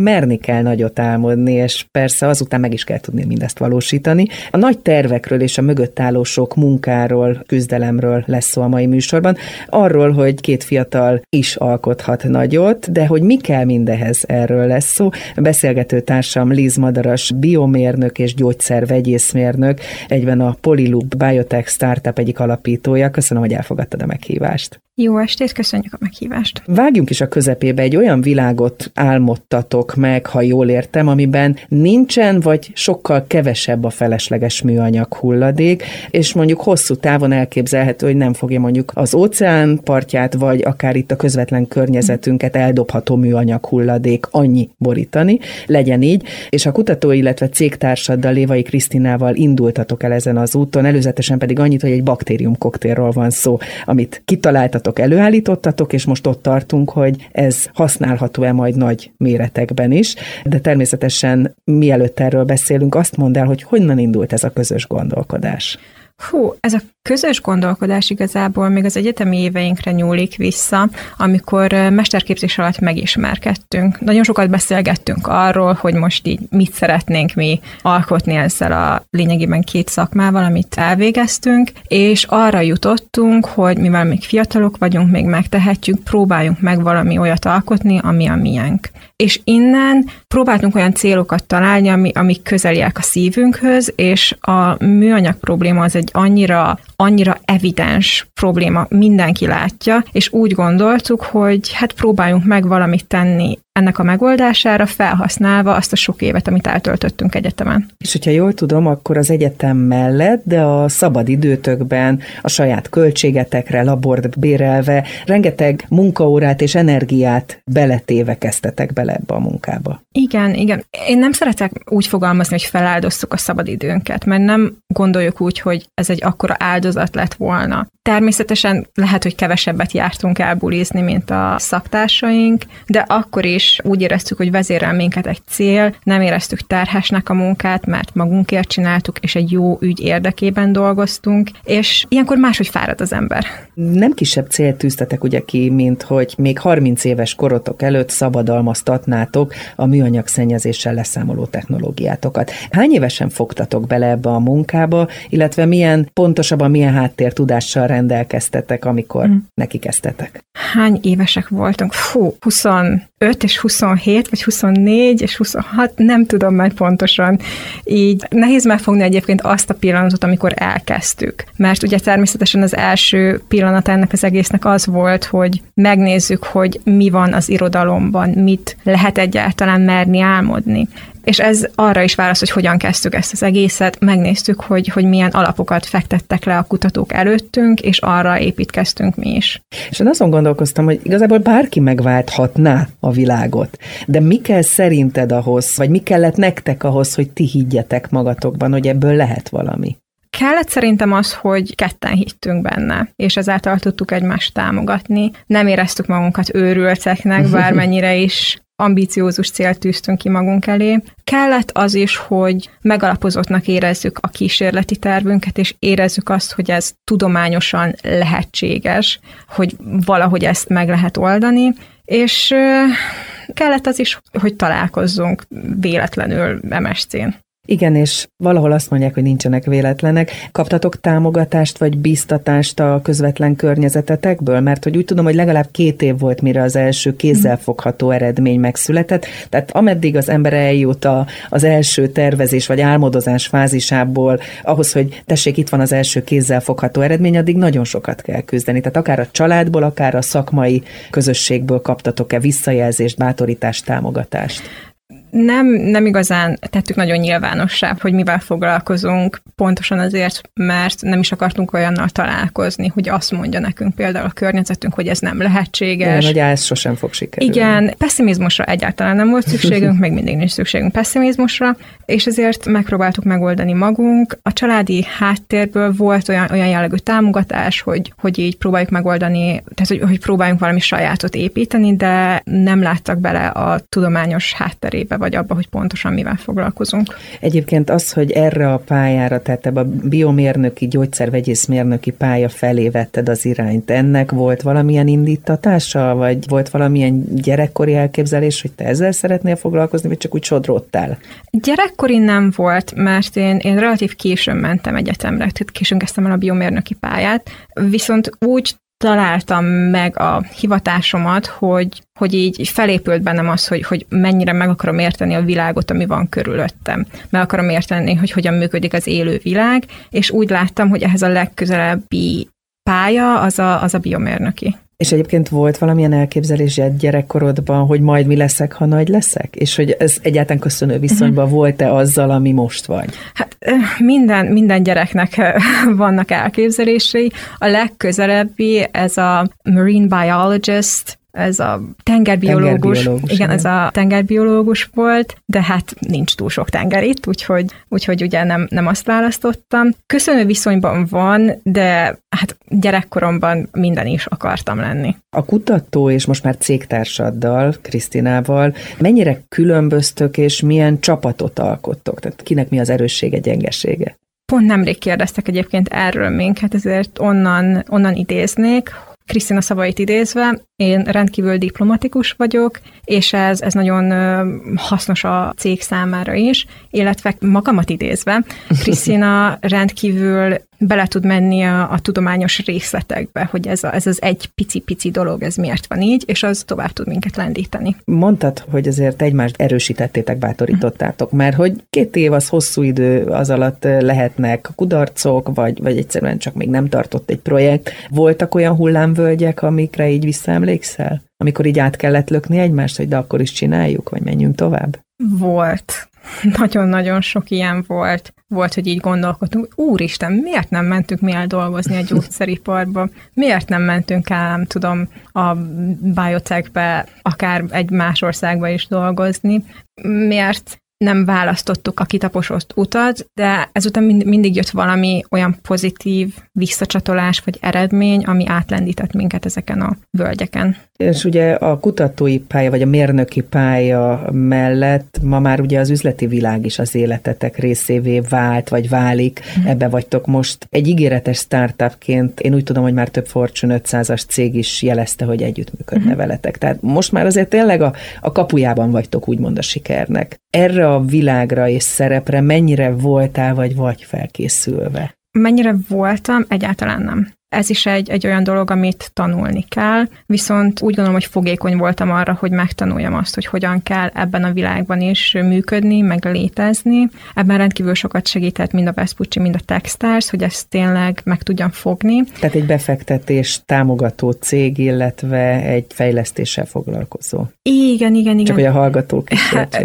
merni kell nagyot álmodni, és persze azután meg is kell tudni mindezt valósítani. A nagy tervekről és a mögött álló sok munkáról, küzdelemről lesz szó a mai műsorban, arról, hogy két fiatal is alkothat nagyot, de hogy mi kell mindehez, erről lesz szó. A beszélgető társam Liz Madaras, biomérnök és gyógyszervegyészmérnök, egyben a Polyloop Biotech Startup egyik alapítója. Köszönöm, hogy elfogadtad a meghívást. Jó estét, köszönjük a meghívást. Vágjunk is a közepébe, egy olyan világot álmodtatok meg, ha jól értem, amiben nincsen vagy sokkal kevesebb a felesleges műanyag hulladék, és mondjuk hosszú távon elképzelhető, hogy nem fogja mondjuk az óceán partját, vagy akár itt a közvetlen környezetünket eldobható műanyag hulladék annyi borítani, legyen így, és a kutató, illetve cégtársaddal, Lévai Krisztinával indultatok el ezen az úton, előzetesen pedig annyit, hogy egy baktérium koktélról van szó, amit kitaláltatok csináltatok, előállítottatok, és most ott tartunk, hogy ez használható-e majd nagy méretekben is. De természetesen mielőtt erről beszélünk, azt mondd el, hogy honnan indult ez a közös gondolkodás. Hú, ez a közös gondolkodás igazából még az egyetemi éveinkre nyúlik vissza, amikor mesterképzés alatt megismerkedtünk. Nagyon sokat beszélgettünk arról, hogy most így mit szeretnénk mi alkotni ezzel a lényegében két szakmával, amit elvégeztünk, és arra jutottunk, hogy mivel még fiatalok vagyunk, még megtehetjük, próbáljunk meg valami olyat alkotni, ami a miénk. És innen próbáltunk olyan célokat találni, ami, amik közeliek a szívünkhöz, és a műanyag probléma az egy annyira annyira evidens probléma, mindenki látja, és úgy gondoltuk, hogy hát próbáljunk meg valamit tenni ennek a megoldására, felhasználva azt a sok évet, amit eltöltöttünk egyetemen. És hogyha jól tudom, akkor az egyetem mellett, de a szabad időtökben a saját költségetekre, labort bérelve, rengeteg munkaórát és energiát beletéve kezdtetek bele ebbe a munkába. Igen, igen. Én nem szeretek úgy fogalmazni, hogy feláldoztuk a szabadidőnket, mert nem gondoljuk úgy, hogy ez egy akkora áldozat lett volna. Természetesen lehet, hogy kevesebbet jártunk el bulizni, mint a szaktársaink, de akkor is úgy éreztük, hogy vezérel minket egy cél, nem éreztük terhesnek a munkát, mert magunkért csináltuk, és egy jó ügy érdekében dolgoztunk, és ilyenkor máshogy fárad az ember. Nem kisebb célt tűztetek ugye ki, mint hogy még 30 éves korotok előtt szabadalmaztatnátok a műanyag szennyezéssel leszámoló technológiátokat. Hány évesen fogtatok bele ebbe a munkába, illetve milyen pontosabban milyen háttértudással rendelkeztetek, amikor hmm. neki kezdtetek? Hány évesek voltunk? Fú, 25 és 27, vagy 24 és 26, nem tudom már pontosan. Így nehéz megfogni egyébként azt a pillanatot, amikor elkezdtük. Mert ugye természetesen az első pillanat ennek az egésznek az volt, hogy megnézzük, hogy mi van az irodalomban, mit lehet egyáltalán merni álmodni. És ez arra is válasz, hogy hogyan kezdtük ezt az egészet. Megnéztük, hogy, hogy milyen alapokat fektettek le a kutatók előttünk, és arra építkeztünk mi is. És én azon gondolkoztam, hogy igazából bárki megválthatná a világot. De mi kell szerinted ahhoz, vagy mi kellett nektek ahhoz, hogy ti higgyetek magatokban, hogy ebből lehet valami? Kellett szerintem az, hogy ketten hittünk benne, és ezáltal tudtuk egymást támogatni. Nem éreztük magunkat őrülteknek, bármennyire is ambiciózus célt tűztünk ki magunk elé. Kellett az is, hogy megalapozottnak érezzük a kísérleti tervünket, és érezzük azt, hogy ez tudományosan lehetséges, hogy valahogy ezt meg lehet oldani, és kellett az is, hogy találkozzunk véletlenül MSC-n. Igen, és valahol azt mondják, hogy nincsenek véletlenek. Kaptatok támogatást vagy biztatást a közvetlen környezetetekből? Mert hogy úgy tudom, hogy legalább két év volt, mire az első kézzelfogható eredmény megszületett. Tehát ameddig az ember eljut a, az első tervezés vagy álmodozás fázisából, ahhoz, hogy tessék, itt van az első kézzelfogható eredmény, addig nagyon sokat kell küzdeni. Tehát akár a családból, akár a szakmai közösségből kaptatok-e visszajelzést, bátorítást, támogatást? Nem, nem igazán tettük nagyon nyilvánossá, hogy mivel foglalkozunk, pontosan azért, mert nem is akartunk olyannal találkozni, hogy azt mondja nekünk például a környezetünk, hogy ez nem lehetséges. Igen, hogy ez sosem fog sikerülni. Igen, pessimizmusra egyáltalán nem volt szükségünk, meg mindig nincs szükségünk pessimizmusra, és ezért megpróbáltuk megoldani magunk. A családi háttérből volt olyan, olyan jellegű támogatás, hogy, hogy így próbáljuk megoldani, tehát hogy, hogy próbáljunk valami sajátot építeni, de nem láttak bele a tudományos hátterébe vagy abba, hogy pontosan mivel foglalkozunk. Egyébként az, hogy erre a pályára, tehát ebbe a biomérnöki, gyógyszervegyészmérnöki pálya felé vetted az irányt, ennek volt valamilyen indítatása, vagy volt valamilyen gyerekkori elképzelés, hogy te ezzel szeretnél foglalkozni, vagy csak úgy sodrottál? Gyerekkori nem volt, mert én, én relatív későn mentem egyetemre, tehát későn kezdtem el a biomérnöki pályát, viszont úgy találtam meg a hivatásomat, hogy, hogy így felépült bennem az, hogy, hogy mennyire meg akarom érteni a világot, ami van körülöttem. Meg akarom érteni, hogy hogyan működik az élő világ, és úgy láttam, hogy ehhez a legközelebbi pálya az a, az a biomérnöki. És egyébként volt valamilyen elképzelés gyerekkorodban, hogy majd mi leszek, ha nagy leszek? És hogy ez egyáltalán köszönő viszonyban uh-huh. volt-e azzal, ami most vagy? Hát minden, minden gyereknek vannak elképzelései. A legközelebbi ez a marine biologist, ez a tengerbiológus, tengerbiológus igen, ez a tengerbiológus volt, de hát nincs túl sok tenger itt, úgyhogy, úgyhogy ugye nem, nem azt választottam. Köszönő viszonyban van, de hát gyerekkoromban minden is akartam lenni. A kutató és most már cégtársaddal, Krisztinával mennyire különböztök és milyen csapatot alkottok? Tehát kinek mi az erőssége, gyengesége? Pont nemrég kérdeztek egyébként erről minket, ezért onnan, onnan idéznék, Krisztina szavait idézve, én rendkívül diplomatikus vagyok, és ez, ez nagyon hasznos a cég számára is, illetve magamat idézve, Krisztina rendkívül bele tud menni a, a tudományos részletekbe, hogy ez, a, ez az egy pici-pici dolog, ez miért van így, és az tovább tud minket lendíteni. Mondtad, hogy azért egymást erősítettétek, bátorítottátok, mert hogy két év az hosszú idő, az alatt lehetnek kudarcok, vagy, vagy egyszerűen csak még nem tartott egy projekt. Voltak olyan hullámvölgyek, amikre így visszaemlékszel? Amikor így át kellett lökni egymást, hogy de akkor is csináljuk, vagy menjünk tovább? Volt. Nagyon-nagyon sok ilyen volt. Volt, hogy így gondolkodtunk, úristen, miért nem mentünk mi el dolgozni a gyógyszeriparba? Miért nem mentünk el, nem tudom, a biotechbe, akár egy más országba is dolgozni? Miért nem választottuk a kitaposott utat, de ezután mind, mindig jött valami olyan pozitív visszacsatolás vagy eredmény, ami átlendített minket ezeken a völgyeken. És ugye a kutatói pálya, vagy a mérnöki pálya mellett ma már ugye az üzleti világ is az életetek részévé vált, vagy válik. Mm. Ebbe vagytok most. Egy ígéretes startupként, én úgy tudom, hogy már több Fortune 500-as cég is jelezte, hogy együttműködne mm. veletek. Tehát most már azért tényleg a, a kapujában vagytok, úgymond a sikernek. Erre a világra és szerepre mennyire voltál, vagy vagy felkészülve? Mennyire voltam? Egyáltalán nem. Ez is egy, egy olyan dolog, amit tanulni kell, viszont úgy gondolom, hogy fogékony voltam arra, hogy megtanuljam azt, hogy hogyan kell ebben a világban is működni, meg létezni. Ebben rendkívül sokat segített mind a Vespucci, mind a Techstars, hogy ezt tényleg meg tudjam fogni. Tehát egy befektetés támogató cég, illetve egy fejlesztéssel foglalkozó. Igen, igen, igen. Csak hogy a hallgatók is hát,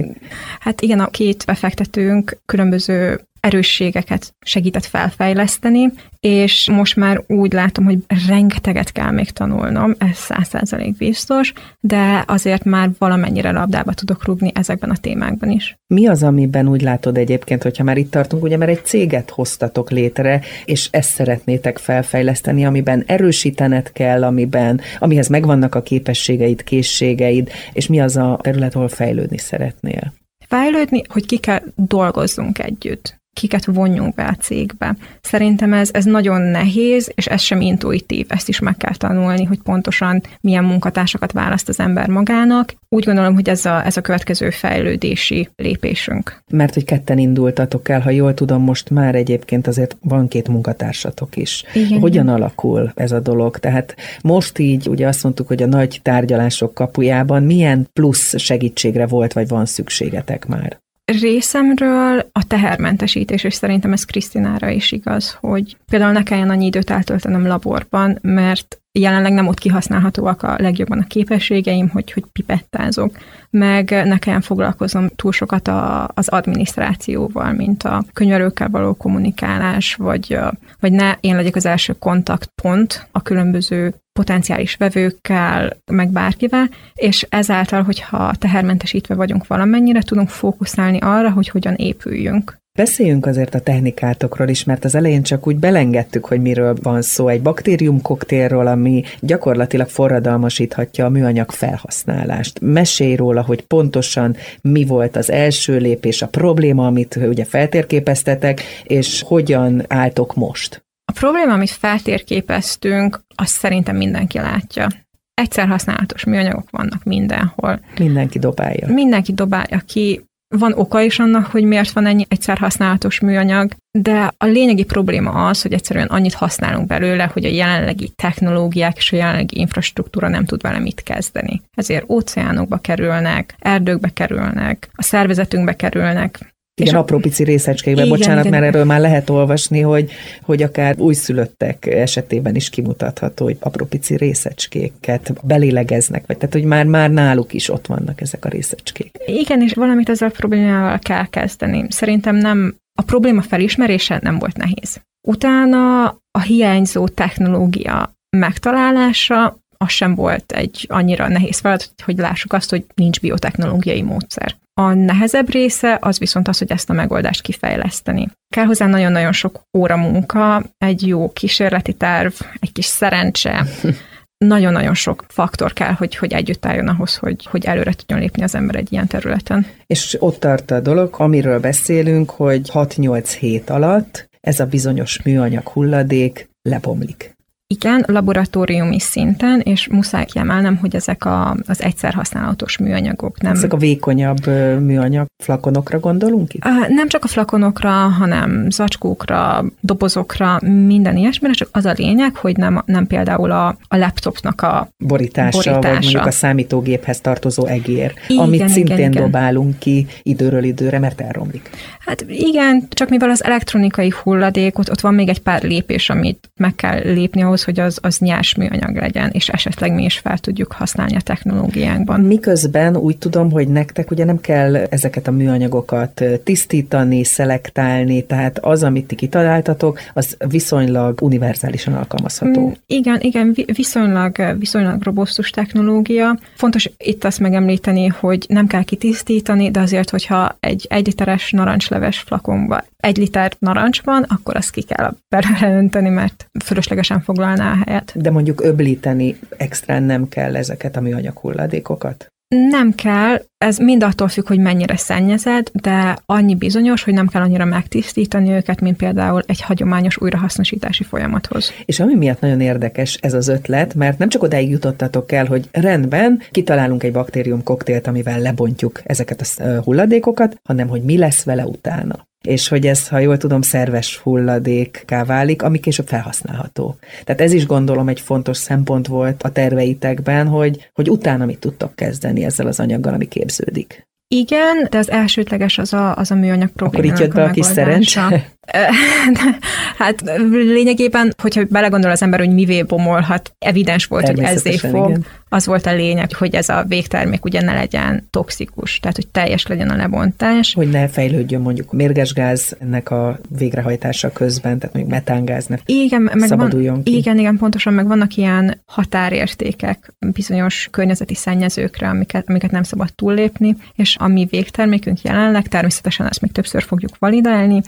hát igen, a két befektetőnk különböző erősségeket segített felfejleszteni, és most már úgy látom, hogy rengeteget kell még tanulnom, ez száz százalék biztos, de azért már valamennyire labdába tudok rúgni ezekben a témákban is. Mi az, amiben úgy látod egyébként, hogyha már itt tartunk, ugye mert egy céget hoztatok létre, és ezt szeretnétek felfejleszteni, amiben erősítened kell, amiben, amihez megvannak a képességeid, készségeid, és mi az a terület, ahol fejlődni szeretnél? Fejlődni, hogy ki kell dolgozzunk együtt kiket vonjunk be a cégbe. Szerintem ez, ez nagyon nehéz, és ez sem intuitív, ezt is meg kell tanulni, hogy pontosan milyen munkatársakat választ az ember magának. Úgy gondolom, hogy ez a, ez a következő fejlődési lépésünk. Mert hogy ketten indultatok el, ha jól tudom, most már egyébként azért van két munkatársatok is. Igen. Hogyan alakul ez a dolog? Tehát most így ugye azt mondtuk, hogy a nagy tárgyalások kapujában milyen plusz segítségre volt, vagy van szükségetek már? Részemről a tehermentesítés, és szerintem ez Krisztinára is igaz, hogy például ne kelljen annyi időt eltöltenem laborban, mert jelenleg nem ott kihasználhatóak a legjobban a képességeim, hogy, hogy pipettázok, meg ne kelljen foglalkoznom túl sokat a, az adminisztrációval, mint a könyvelőkkel való kommunikálás, vagy, vagy ne én legyek az első kontaktpont a különböző potenciális vevőkkel, meg bárkivel, és ezáltal, hogyha tehermentesítve vagyunk valamennyire, tudunk fókuszálni arra, hogy hogyan épüljünk. Beszéljünk azért a technikátokról is, mert az elején csak úgy belengedtük, hogy miről van szó. Egy baktérium koktélról, ami gyakorlatilag forradalmasíthatja a műanyag felhasználást. Mesélj róla, hogy pontosan mi volt az első lépés, a probléma, amit ugye feltérképeztetek, és hogyan álltok most? A probléma, amit feltérképeztünk, azt szerintem mindenki látja. Egyszer használatos műanyagok vannak mindenhol. Mindenki dobálja. Mindenki dobálja ki. Van oka is annak, hogy miért van ennyi egyszer használatos műanyag, de a lényegi probléma az, hogy egyszerűen annyit használunk belőle, hogy a jelenlegi technológiák és a jelenlegi infrastruktúra nem tud vele mit kezdeni. Ezért óceánokba kerülnek, erdőkbe kerülnek, a szervezetünkbe kerülnek, igen, és apró pici részecskékben, igen, bocsánat, igen. mert erről már lehet olvasni, hogy, hogy akár újszülöttek esetében is kimutatható, hogy apró pici részecskéket belélegeznek, vagy tehát, hogy már, már náluk is ott vannak ezek a részecskék. Igen, és valamit ezzel a problémával kell kezdeni. Szerintem nem, a probléma felismerése nem volt nehéz. Utána a hiányzó technológia megtalálása az sem volt egy annyira nehéz feladat, hogy lássuk azt, hogy nincs biotechnológiai módszer. A nehezebb része az viszont az, hogy ezt a megoldást kifejleszteni. Kell hozzá nagyon-nagyon sok óra munka, egy jó kísérleti terv, egy kis szerencse, nagyon-nagyon sok faktor kell, hogy, hogy együtt álljon ahhoz, hogy, hogy előre tudjon lépni az ember egy ilyen területen. És ott tart a dolog, amiről beszélünk, hogy 6-8 hét alatt ez a bizonyos műanyag hulladék lebomlik. Igen, laboratóriumi szinten, és muszáj kiemelnem, hogy ezek a, az egyszer használatos műanyagok nem... Ezek a vékonyabb műanyag flakonokra gondolunk itt? Nem csak a flakonokra, hanem zacskókra, dobozokra, minden ilyesmire, csak az a lényeg, hogy nem, nem például a, a laptopnak a borítása, borítása, vagy mondjuk a számítógéphez tartozó egér, igen, amit szintén igen, igen. dobálunk ki időről időre, mert elromlik. Hát igen, csak mivel az elektronikai hulladékot, ott van még egy pár lépés, amit meg kell lépni ahhoz, hogy az, az nyers műanyag legyen, és esetleg mi is fel tudjuk használni a technológiánkban. Miközben úgy tudom, hogy nektek ugye nem kell ezeket a műanyagokat tisztítani, szelektálni, tehát az, amit ti kitaláltatok, az viszonylag univerzálisan alkalmazható. Mm, igen, igen, viszonylag, viszonylag robosztus technológia. Fontos itt azt megemlíteni, hogy nem kell kitisztítani, de azért, hogyha egy egy literes narancs leves flakonba egy liter narancs van, akkor azt ki kell belőle önteni, mert fölöslegesen foglalná a helyet. De mondjuk öblíteni extra nem kell ezeket a műanyag hulladékokat? Nem kell, ez mind attól függ, hogy mennyire szennyezed, de annyi bizonyos, hogy nem kell annyira megtisztítani őket, mint például egy hagyományos újrahasznosítási folyamathoz. És ami miatt nagyon érdekes ez az ötlet, mert nem csak odáig jutottatok el, hogy rendben, kitalálunk egy baktérium koktélt, amivel lebontjuk ezeket a hulladékokat, hanem hogy mi lesz vele utána és hogy ez, ha jól tudom, szerves hulladékká válik, ami később felhasználható. Tehát ez is gondolom egy fontos szempont volt a terveitekben, hogy, hogy utána mit tudtok kezdeni ezzel az anyaggal, ami képződik. Igen, de az elsődleges az a, az a műanyag probléma. Akkor itt jött be a kis szerencse? hát lényegében, hogyha belegondol az ember, hogy mivé bomolhat, evidens volt, hogy ezzé fog. Igen. Az volt a lényeg, hogy ez a végtermék ugye ne legyen toxikus, tehát hogy teljes legyen a lebontás. Hogy ne fejlődjön mondjuk mérgesgáz ennek a végrehajtása közben, tehát mondjuk metángáz ne igen, meg szabaduljon van, ki. Igen, igen, pontosan, meg vannak ilyen határértékek bizonyos környezeti szennyezőkre, amiket, amiket nem szabad túllépni, és a mi végtermékünk jelenleg, természetesen ezt még többször fogjuk validálni,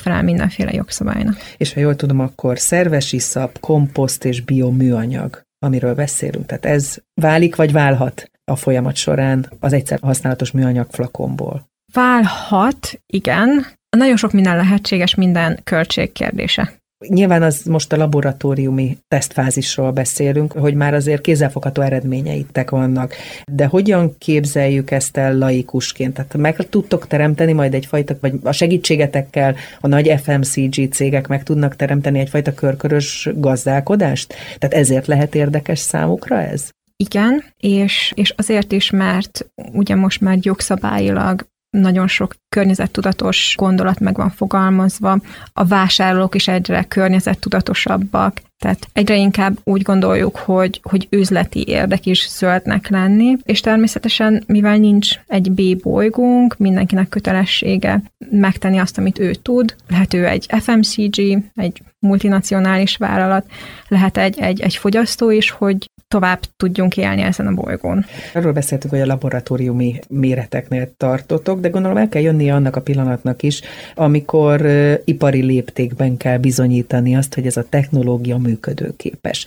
megfelel mindenféle jogszabálynak. És ha jól tudom, akkor szerves iszap, komposzt és bioműanyag, amiről beszélünk. Tehát ez válik vagy válhat a folyamat során az egyszer használatos műanyag flakonból? Válhat, igen. Nagyon sok minden lehetséges, minden költség kérdése. Nyilván az most a laboratóriumi tesztfázisról beszélünk, hogy már azért kézzelfogható eredményeitek vannak, de hogyan képzeljük ezt el laikusként? Tehát meg tudtok teremteni majd egyfajta, vagy a segítségetekkel a nagy FMCG cégek meg tudnak teremteni egyfajta körkörös gazdálkodást? Tehát ezért lehet érdekes számukra ez? Igen, és, és azért is, mert ugye most már jogszabályilag nagyon sok környezettudatos gondolat meg van fogalmazva, a vásárlók is egyre környezettudatosabbak, tehát egyre inkább úgy gondoljuk, hogy, hogy üzleti érdek is zöldnek lenni, és természetesen, mivel nincs egy B bolygónk, mindenkinek kötelessége megtenni azt, amit ő tud. Lehet ő egy FMCG, egy multinacionális vállalat, lehet egy, egy, egy fogyasztó is, hogy tovább tudjunk élni ezen a bolygón. Arról beszéltük, hogy a laboratóriumi méreteknél tartotok, de gondolom el kell jönni annak a pillanatnak is, amikor ipari léptékben kell bizonyítani azt, hogy ez a technológia működőképes.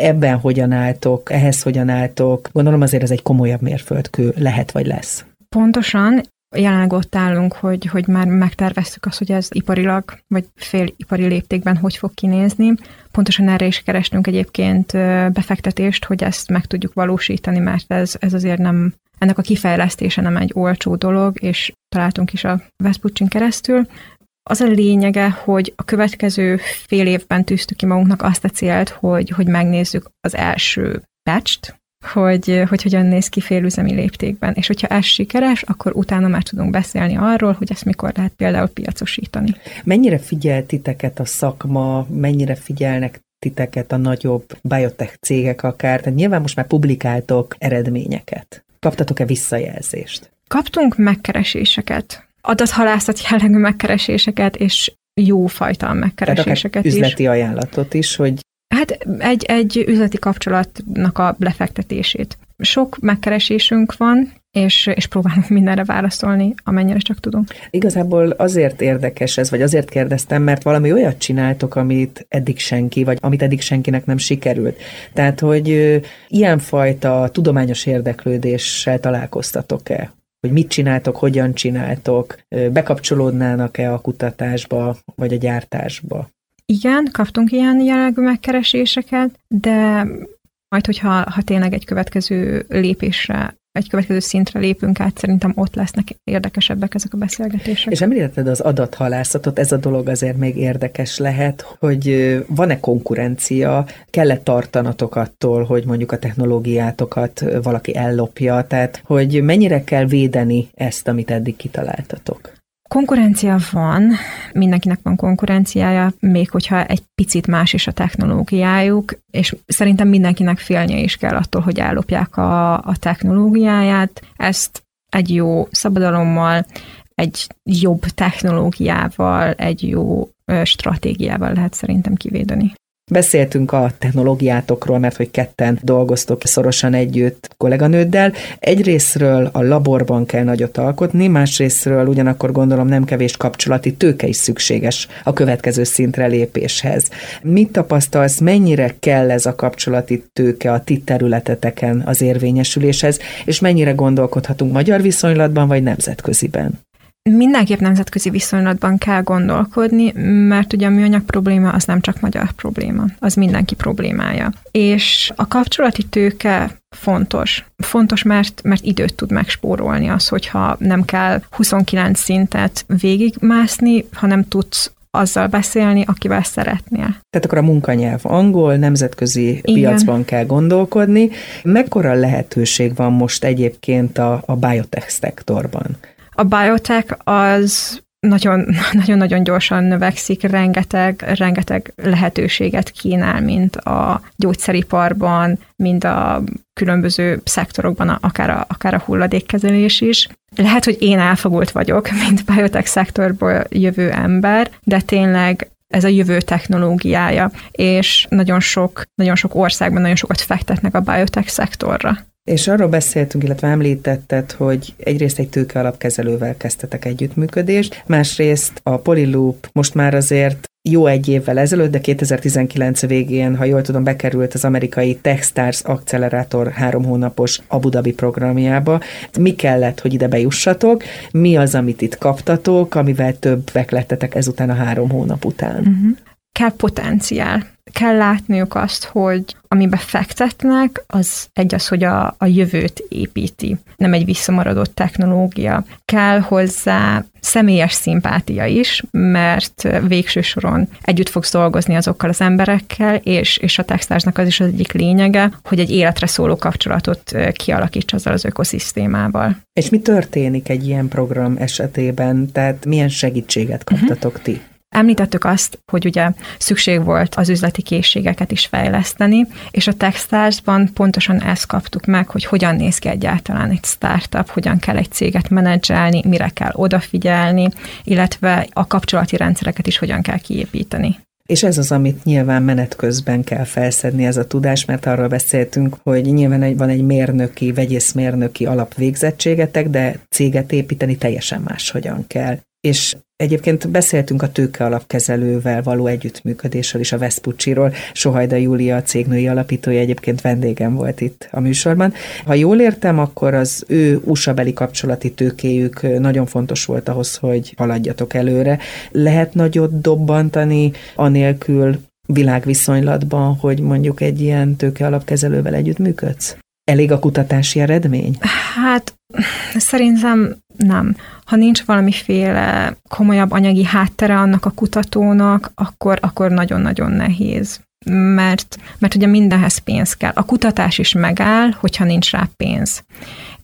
Ebben hogyan álltok, ehhez hogyan álltok? Gondolom azért ez egy komolyabb mérföldkő lehet vagy lesz. Pontosan, jelenleg ott állunk, hogy, hogy már megterveztük azt, hogy ez iparilag, vagy félipari léptékben hogy fog kinézni. Pontosan erre is kerestünk egyébként befektetést, hogy ezt meg tudjuk valósítani, mert ez, ez azért nem, ennek a kifejlesztése nem egy olcsó dolog, és találtunk is a Vespuccin keresztül. Az a lényege, hogy a következő fél évben tűztük ki magunknak azt a célt, hogy, hogy megnézzük az első patch hogy, hogy hogyan néz ki félüzemi léptékben. És hogyha ez sikeres, akkor utána már tudunk beszélni arról, hogy ezt mikor lehet például piacosítani. Mennyire figyel titeket a szakma, mennyire figyelnek titeket a nagyobb biotech cégek akár? Tehát nyilván most már publikáltok eredményeket. Kaptatok-e visszajelzést? Kaptunk megkereséseket, adathalászat jellegű megkereséseket, és jó fajta megkereséseket Tehát üzleti is. ajánlatot is, hogy Hát egy, egy üzleti kapcsolatnak a lefektetését. Sok megkeresésünk van, és, és próbálunk mindenre válaszolni, amennyire csak tudunk. Igazából azért érdekes ez, vagy azért kérdeztem, mert valami olyat csináltok, amit eddig senki, vagy amit eddig senkinek nem sikerült. Tehát, hogy ilyenfajta tudományos érdeklődéssel találkoztatok-e? Hogy mit csináltok, hogyan csináltok, bekapcsolódnának-e a kutatásba, vagy a gyártásba? Igen, kaptunk ilyen jellegű megkereséseket, de majd, hogyha ha tényleg egy következő lépésre egy következő szintre lépünk át, szerintem ott lesznek érdekesebbek ezek a beszélgetések. És említetted az adathalászatot, ez a dolog azért még érdekes lehet, hogy van-e konkurencia, kell-e tartanatok attól, hogy mondjuk a technológiátokat valaki ellopja, tehát hogy mennyire kell védeni ezt, amit eddig kitaláltatok? Konkurencia van, mindenkinek van konkurenciája, még hogyha egy picit más is a technológiájuk, és szerintem mindenkinek félnie is kell attól, hogy ellopják a, a technológiáját. Ezt egy jó szabadalommal, egy jobb technológiával, egy jó stratégiával lehet szerintem kivédeni. Beszéltünk a technológiátokról, mert hogy ketten dolgoztok szorosan együtt kolléganőddel. Egyrésztről a laborban kell nagyot alkotni, másrésztről ugyanakkor gondolom nem kevés kapcsolati tőke is szükséges a következő szintre lépéshez. Mit tapasztalsz, mennyire kell ez a kapcsolati tőke a ti területeteken az érvényesüléshez, és mennyire gondolkodhatunk magyar viszonylatban vagy nemzetköziben? Mindenképp nemzetközi viszonylatban kell gondolkodni, mert ugye a műanyag probléma az nem csak magyar probléma, az mindenki problémája. És a kapcsolati tőke fontos. Fontos, mert, mert időt tud megspórolni az, hogyha nem kell 29 szintet végigmászni, hanem tudsz azzal beszélni, akivel szeretnél. Tehát akkor a munkanyelv angol, nemzetközi Igen. piacban kell gondolkodni. Mekkora lehetőség van most egyébként a, a biotech szektorban? A biotech az nagyon-nagyon gyorsan növekszik, rengeteg, rengeteg lehetőséget kínál, mint a gyógyszeriparban, mint a különböző szektorokban, akár a, akár a hulladékkezelés is. Lehet, hogy én elfogult vagyok, mint biotech szektorból jövő ember, de tényleg ez a jövő technológiája, és nagyon sok, nagyon sok országban nagyon sokat fektetnek a biotech szektorra. És arról beszéltünk, illetve említetted, hogy egyrészt egy tőke alapkezelővel kezdtetek együttműködést, másrészt a Polyloop most már azért jó egy évvel ezelőtt, de 2019 végén, ha jól tudom, bekerült az amerikai Techstars Accelerátor három hónapos Abu Dhabi programjába. Mi kellett, hogy ide bejussatok? Mi az, amit itt kaptatok, amivel többek lettetek ezután a három hónap után? Uh-huh. Kell potenciál kell látniuk azt, hogy amibe fektetnek, az egy az, hogy a, a jövőt építi, nem egy visszamaradott technológia. Kell hozzá személyes szimpátia is, mert végső soron együtt fogsz dolgozni azokkal az emberekkel, és, és a textásnak az is az egyik lényege, hogy egy életre szóló kapcsolatot kialakíts azzal az ökoszisztémával. És mi történik egy ilyen program esetében? Tehát milyen segítséget kaptatok uh-huh. ti? Említettük azt, hogy ugye szükség volt az üzleti készségeket is fejleszteni, és a Techstarsban pontosan ezt kaptuk meg, hogy hogyan néz ki egyáltalán egy startup, hogyan kell egy céget menedzselni, mire kell odafigyelni, illetve a kapcsolati rendszereket is hogyan kell kiépíteni. És ez az, amit nyilván menet közben kell felszedni ez a tudás, mert arról beszéltünk, hogy nyilván van egy mérnöki, vegyészmérnöki alapvégzettségetek, de céget építeni teljesen máshogyan kell. És Egyébként beszéltünk a tőke alapkezelővel való együttműködésről is a Vespucciról. Sohajda Júlia, a cégnői alapítója egyébként vendégem volt itt a műsorban. Ha jól értem, akkor az ő USA beli kapcsolati tőkéjük nagyon fontos volt ahhoz, hogy haladjatok előre. Lehet nagyot dobbantani anélkül világviszonylatban, hogy mondjuk egy ilyen tőke alapkezelővel együttműködsz? Elég a kutatási eredmény? Hát szerintem nem. Ha nincs valamiféle komolyabb anyagi háttere annak a kutatónak, akkor, akkor nagyon-nagyon nehéz. Mert, mert ugye mindenhez pénz kell. A kutatás is megáll, hogyha nincs rá pénz.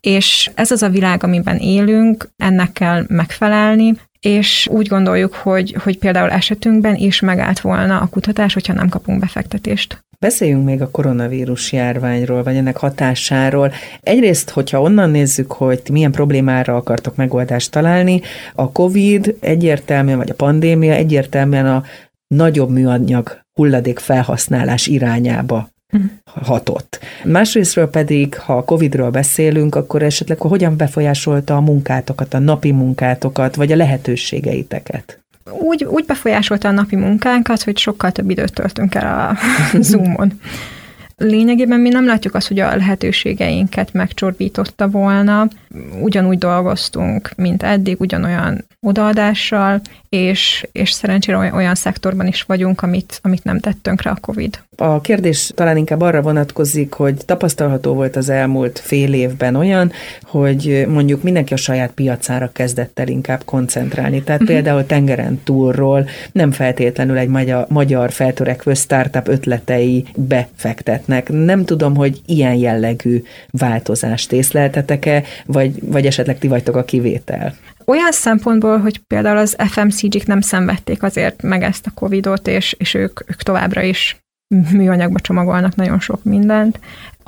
És ez az a világ, amiben élünk, ennek kell megfelelni, és úgy gondoljuk, hogy, hogy például esetünkben is megállt volna a kutatás, hogyha nem kapunk befektetést. Beszéljünk még a koronavírus járványról, vagy ennek hatásáról. Egyrészt, hogyha onnan nézzük, hogy milyen problémára akartok megoldást találni, a COVID egyértelműen, vagy a pandémia egyértelműen a nagyobb műanyag hulladék felhasználás irányába hatott. Másrésztről pedig, ha a Covid-ról beszélünk, akkor esetleg hogyan befolyásolta a munkátokat, a napi munkátokat, vagy a lehetőségeiteket? Úgy, úgy befolyásolta a napi munkánkat, hogy sokkal több időt töltünk el a Zoomon. Lényegében mi nem látjuk azt, hogy a lehetőségeinket megcsorbította volna. Ugyanúgy dolgoztunk, mint eddig, ugyanolyan odaadással, és, és szerencsére olyan szektorban is vagyunk, amit, amit nem tett tönkre a COVID. A kérdés talán inkább arra vonatkozik, hogy tapasztalható volt az elmúlt fél évben olyan, hogy mondjuk mindenki a saját piacára kezdett el inkább koncentrálni. Tehát uh-huh. például tengeren túlról nem feltétlenül egy magyar, magyar feltörekvő startup ötletei befektetnek. Nem tudom, hogy ilyen jellegű változást észleltetek-e, vagy, vagy esetleg ti vagytok a kivétel. Olyan szempontból, hogy például az FMCG-k nem szenvedték azért meg ezt a Covid-ot, és, és ők, ők továbbra is műanyagba csomagolnak nagyon sok mindent.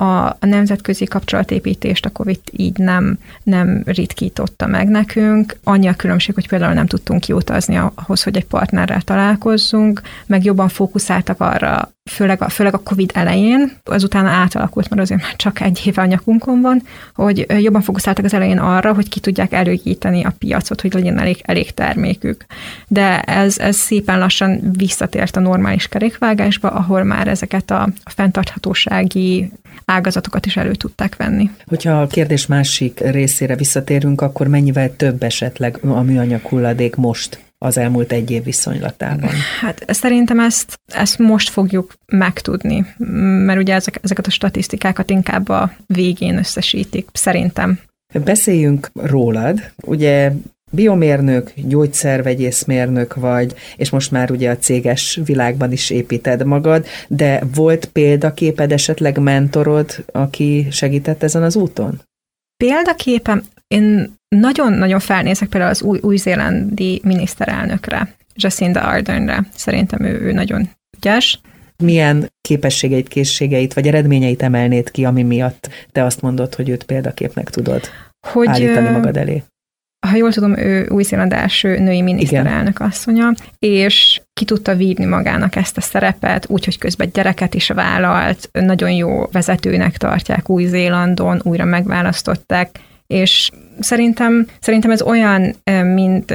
A, a nemzetközi kapcsolatépítést a COVID így nem, nem ritkította meg nekünk. Annyi a különbség, hogy például nem tudtunk kiutazni ahhoz, hogy egy partnerrel találkozzunk, meg jobban fókuszáltak arra, főleg a, főleg a COVID elején, azután átalakult, mert azért már csak egy éve a nyakunkon van, hogy jobban fókuszáltak az elején arra, hogy ki tudják előgíteni a piacot, hogy legyen elég, elég termékük. De ez, ez szépen lassan visszatért a normális kerékvágásba, ahol már ezeket a, a fenntarthatósági ágazatokat is elő tudták venni. Hogyha a kérdés másik részére visszatérünk, akkor mennyivel több esetleg a műanyag hulladék most az elmúlt egy év viszonylatában? Hát szerintem ezt, ezt most fogjuk megtudni, mert ugye ezek, ezeket a statisztikákat inkább a végén összesítik, szerintem. Beszéljünk rólad. Ugye biomérnök, gyógyszervegyészmérnök vagy, és most már ugye a céges világban is építed magad, de volt példaképed, esetleg mentorod, aki segített ezen az úton? Példaképem, én nagyon-nagyon felnézek például az új, új-zélandi miniszterelnökre, Jacinda Ardernre. Szerintem ő, ő nagyon ügyes. Milyen képességeit, készségeit vagy eredményeit emelnéd ki, ami miatt te azt mondod, hogy őt példaképnek tudod hogy, állítani magad elé? Ha jól tudom, ő Új-Zéland első női miniszterelnök asszonya, és ki tudta vívni magának ezt a szerepet, úgyhogy közben gyereket is vállalt, nagyon jó vezetőnek tartják Új-Zélandon, újra megválasztották, és szerintem, szerintem ez olyan, mint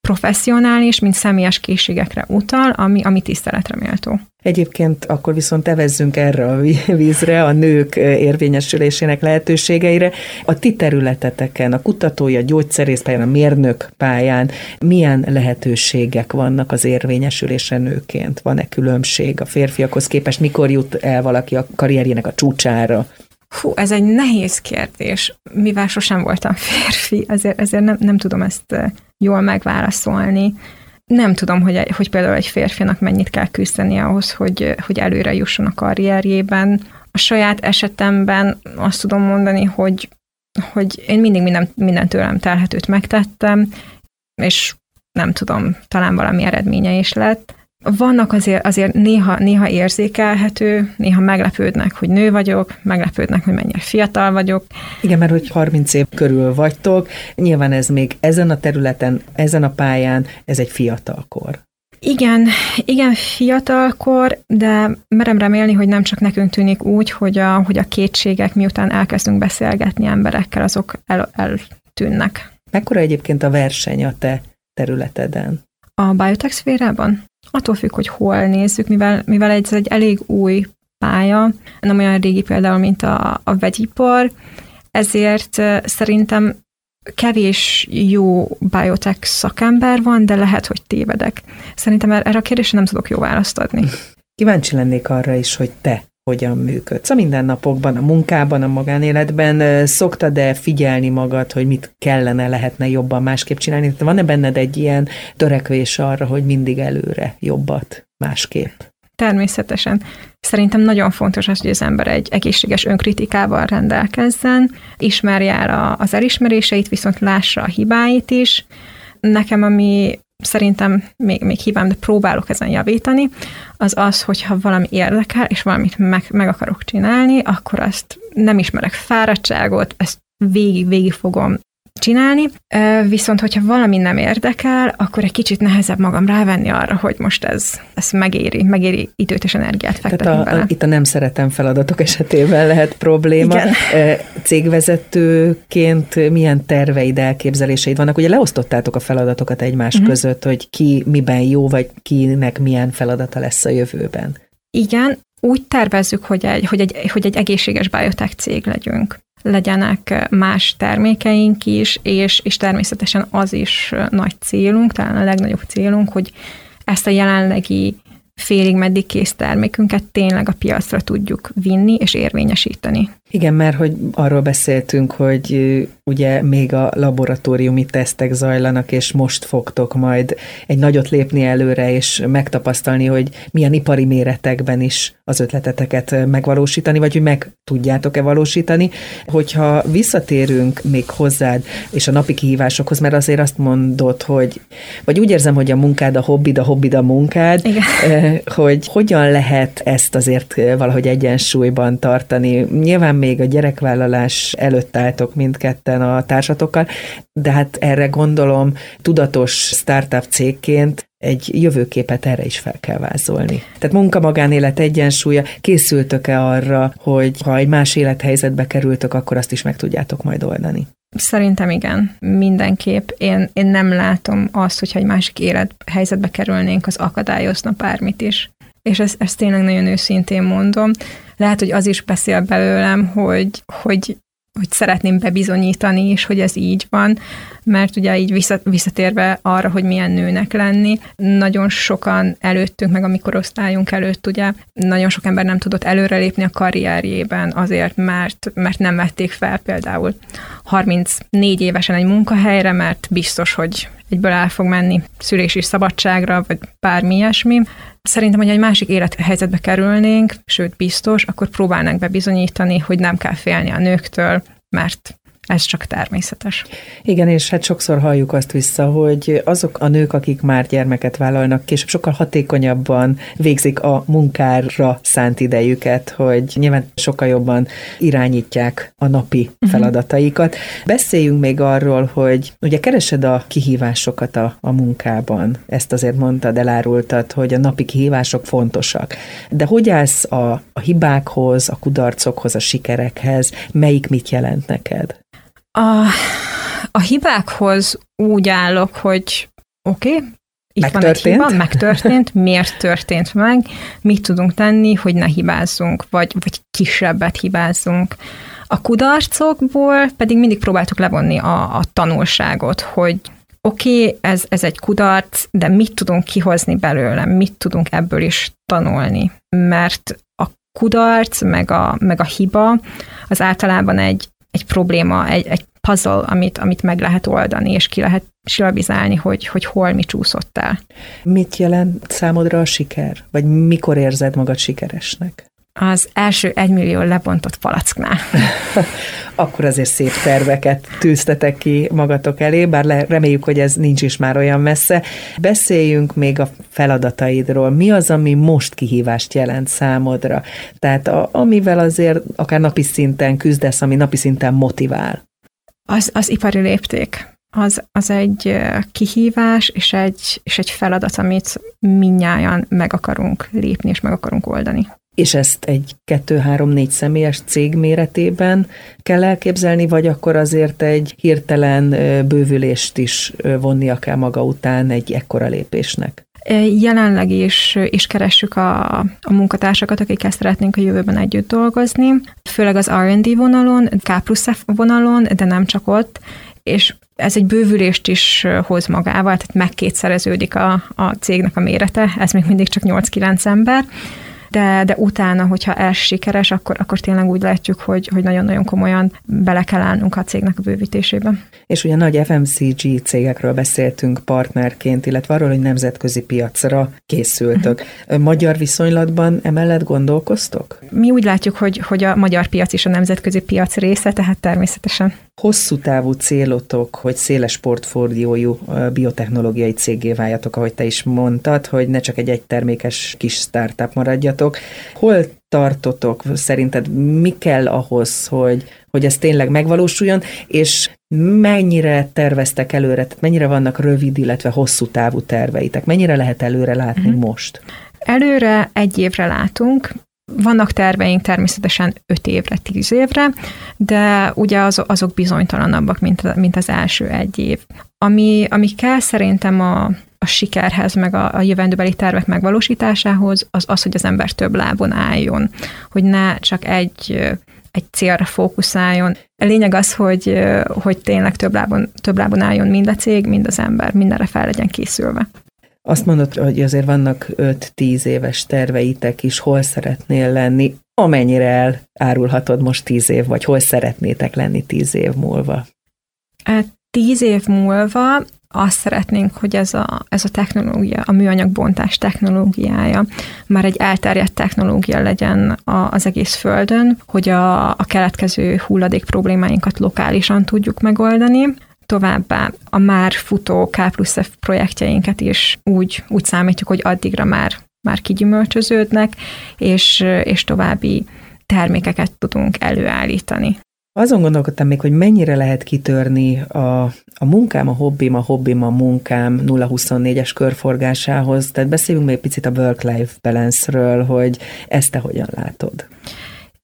professzionális, mint személyes készségekre utal, ami, ami tiszteletre méltó. Egyébként akkor viszont evezzünk erre a vízre, a nők érvényesülésének lehetőségeire. A ti területeteken, a kutatói, a gyógyszerész pályán, a mérnök pályán milyen lehetőségek vannak az érvényesülésre nőként? Van-e különbség a férfiakhoz képest? Mikor jut el valaki a karrierjének a csúcsára? Hú, ez egy nehéz kérdés. Mivel sosem voltam férfi, ezért, ezért nem, nem tudom ezt jól megválaszolni. Nem tudom, hogy, hogy például egy férfinak mennyit kell küzdeni ahhoz, hogy, hogy előre jusson a karrierjében. A saját esetemben azt tudom mondani, hogy, hogy én mindig minden, minden tőlem telhetőt megtettem, és nem tudom, talán valami eredménye is lett. Vannak azért, azért néha, néha érzékelhető, néha meglepődnek, hogy nő vagyok, meglepődnek, hogy mennyire fiatal vagyok. Igen, mert hogy 30 év körül vagytok, nyilván ez még ezen a területen, ezen a pályán, ez egy fiatal kor. Igen, igen, fiatalkor, de merem remélni, hogy nem csak nekünk tűnik úgy, hogy a, hogy a kétségek, miután elkezdünk beszélgetni emberekkel, azok el, eltűnnek. Mekkora egyébként a verseny a te területeden? A biotech szférában? Attól függ, hogy hol nézzük, mivel, mivel ez egy elég új pálya, nem olyan régi például, mint a, a vegyipar, ezért szerintem kevés jó biotech szakember van, de lehet, hogy tévedek. Szerintem erre a kérdésre nem tudok jó választ adni. Kíváncsi lennék arra is, hogy te hogyan működsz. A mindennapokban, a munkában, a magánéletben szoktad-e figyelni magad, hogy mit kellene, lehetne jobban másképp csinálni? Van-e benned egy ilyen törekvés arra, hogy mindig előre jobbat másképp? Természetesen. Szerintem nagyon fontos az, hogy az ember egy egészséges önkritikával rendelkezzen, ismerje el az elismeréseit, viszont lássa a hibáit is. Nekem, ami szerintem még, még hibám, de próbálok ezen javítani, az az, hogyha valami érdekel, és valamit meg, meg akarok csinálni, akkor azt nem ismerek fáradtságot, ezt végig, végig fogom csinálni, viszont hogyha valami nem érdekel, akkor egy kicsit nehezebb magam rávenni arra, hogy most ez, ez megéri, megéri időt és energiát fektetni Tehát a, bele. A, itt a nem szeretem feladatok esetében lehet probléma. Igen. Cégvezetőként milyen terveid, elképzeléseid vannak? Ugye leosztottátok a feladatokat egymás uh-huh. között, hogy ki miben jó, vagy kinek milyen feladata lesz a jövőben. Igen, úgy tervezzük, hogy egy, hogy egy, hogy egy egészséges biotech cég legyünk legyenek más termékeink is, és, és természetesen az is nagy célunk, talán a legnagyobb célunk, hogy ezt a jelenlegi félig meddig kész termékünket tényleg a piacra tudjuk vinni és érvényesíteni. Igen, mert hogy arról beszéltünk, hogy ugye még a laboratóriumi tesztek zajlanak, és most fogtok majd egy nagyot lépni előre, és megtapasztalni, hogy milyen ipari méretekben is az ötleteteket megvalósítani, vagy hogy meg tudjátok-e valósítani. Hogyha visszatérünk még hozzád, és a napi kihívásokhoz, mert azért azt mondod, hogy, vagy úgy érzem, hogy a munkád a hobbid, a hobbid a munkád, Igen. hogy hogyan lehet ezt azért valahogy egyensúlyban tartani. Nyilván még a gyerekvállalás előtt álltok mindketten a társatokkal, de hát erre gondolom tudatos startup cégként egy jövőképet erre is fel kell vázolni. Tehát munka-magánélet egyensúlya, készültök-e arra, hogy ha egy más élethelyzetbe kerültök, akkor azt is meg tudjátok majd oldani? Szerintem igen, mindenképp. Én, én nem látom azt, hogyha egy másik élethelyzetbe kerülnénk, az akadályozna bármit is. És ezt, ezt tényleg nagyon őszintén mondom. Lehet, hogy az is beszél belőlem, hogy, hogy hogy szeretném bebizonyítani is, hogy ez így van, mert ugye így visszatérve arra, hogy milyen nőnek lenni, nagyon sokan előttünk, meg a mikorosztályunk előtt ugye, nagyon sok ember nem tudott előrelépni a karrierjében azért, mert, mert nem vették fel például 34 évesen egy munkahelyre, mert biztos, hogy egyből el fog menni szülési szabadságra, vagy bármi ilyesmi. Szerintem, hogy egy másik élethelyzetbe kerülnénk, sőt biztos, akkor próbálnánk bebizonyítani, hogy nem kell félni a nőktől, mert ez csak természetes. Igen, és hát sokszor halljuk azt vissza, hogy azok a nők, akik már gyermeket vállalnak, később sokkal hatékonyabban végzik a munkára szánt idejüket, hogy nyilván sokkal jobban irányítják a napi uh-huh. feladataikat. Beszéljünk még arról, hogy ugye keresed a kihívásokat a, a munkában. Ezt azért mondtad, elárultad, hogy a napi kihívások fontosak. De hogy állsz a, a hibákhoz, a kudarcokhoz, a sikerekhez? Melyik mit jelent neked? A, a hibákhoz úgy állok, hogy oké, okay, itt megtörtént. van egy hiba, megtörtént, miért történt meg, mit tudunk tenni, hogy ne hibázzunk, vagy, vagy kisebbet hibázzunk. A kudarcokból pedig mindig próbáltuk levonni a, a tanulságot, hogy oké, okay, ez, ez egy kudarc, de mit tudunk kihozni belőle, mit tudunk ebből is tanulni. Mert a kudarc, meg a, meg a hiba az általában egy, egy probléma, egy, egy puzzle, amit, amit meg lehet oldani, és ki lehet silabizálni, hogy, hogy hol mi csúszott el. Mit jelent számodra a siker? Vagy mikor érzed magad sikeresnek? Az első egymillió lebontott palacknál. Akkor azért szép terveket tűztetek ki magatok elé, bár le, reméljük, hogy ez nincs is már olyan messze. Beszéljünk még a feladataidról. Mi az, ami most kihívást jelent számodra? Tehát a, amivel azért akár napi szinten küzdesz, ami napi szinten motivál? Az, az ipari lépték az, az egy kihívás és egy, és egy feladat, amit minnyáján meg akarunk lépni és meg akarunk oldani. És ezt egy kettő-három-négy személyes cég méretében kell elképzelni, vagy akkor azért egy hirtelen bővülést is vonnia kell maga után egy ekkora lépésnek? Jelenleg is, is keressük a, a munkatársakat, akikkel szeretnénk a jövőben együtt dolgozni, főleg az R&D vonalon, K plusz F vonalon, de nem csak ott, és ez egy bővülést is hoz magával, tehát megkétszereződik a, a cégnek a mérete, ez még mindig csak 8-9 ember, de, de utána, hogyha ez sikeres, akkor, akkor tényleg úgy látjuk, hogy, hogy nagyon-nagyon komolyan bele kell állnunk a cégnek a bővítésébe. És ugye nagy FMCG cégekről beszéltünk partnerként, illetve arról, hogy nemzetközi piacra készültök. Uh-huh. Magyar viszonylatban emellett gondolkoztok? Mi úgy látjuk, hogy, hogy a magyar piac is a nemzetközi piac része, tehát természetesen. Hosszú távú célotok, hogy széles portfóliójú biotechnológiai cégé váljatok, ahogy te is mondtad, hogy ne csak egy egytermékes kis startup maradjatok. Hol tartotok? Szerinted mi kell ahhoz, hogy, hogy ez tényleg megvalósuljon, és mennyire terveztek előre, tehát mennyire vannak rövid, illetve hosszú távú terveitek? Mennyire lehet előre látni uh-huh. most? Előre egy évre látunk, vannak terveink természetesen 5 évre, 10 évre, de ugye az, azok bizonytalanabbak, mint, mint az első egy év. Ami, ami kell szerintem a, a sikerhez, meg a, a jövendőbeli tervek megvalósításához, az az, hogy az ember több lábon álljon, hogy ne csak egy egy célra fókuszáljon. A lényeg az, hogy, hogy tényleg több lábon, több lábon álljon mind a cég, mind az ember, mindenre fel legyen készülve. Azt mondod, hogy azért vannak 5-10 éves terveitek is, hol szeretnél lenni, amennyire elárulhatod most 10 év, vagy hol szeretnétek lenni 10 év múlva? Hát 10 év múlva azt szeretnénk, hogy ez a, ez a technológia, a műanyagbontás technológiája már egy elterjedt technológia legyen a, az egész Földön, hogy a, a keletkező hulladék problémáinkat lokálisan tudjuk megoldani, továbbá a már futó K plusz F projektjeinket is úgy, úgy számítjuk, hogy addigra már, már kigyümölcsöződnek, és, és további termékeket tudunk előállítani. Azon gondolkodtam még, hogy mennyire lehet kitörni a, a munkám, a hobbim, a hobbim, a munkám 0-24-es körforgásához. Tehát beszéljünk még picit a work-life balance-ről, hogy ezt te hogyan látod?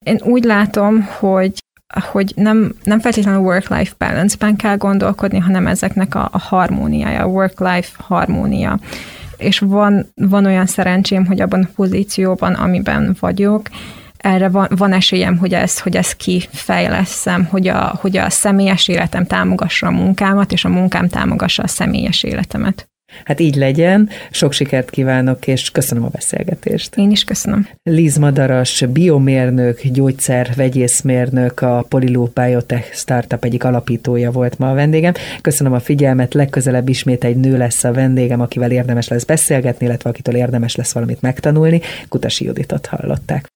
Én úgy látom, hogy hogy nem, nem feltétlenül work-life balance-ben kell gondolkodni, hanem ezeknek a, a harmóniája, a work-life harmónia. És van, van olyan szerencsém, hogy abban a pozícióban, amiben vagyok, erre van, van esélyem, hogy ezt, hogy ezt kifejleszem, hogy a, hogy a személyes életem támogassa a munkámat, és a munkám támogassa a személyes életemet. Hát így legyen, sok sikert kívánok, és köszönöm a beszélgetést. Én is köszönöm. Liz Madaras, biomérnök, gyógyszer, vegyészmérnök, a Polyloop Biotech Startup egyik alapítója volt ma a vendégem. Köszönöm a figyelmet, legközelebb ismét egy nő lesz a vendégem, akivel érdemes lesz beszélgetni, illetve akitől érdemes lesz valamit megtanulni. Kutasi Juditot hallották.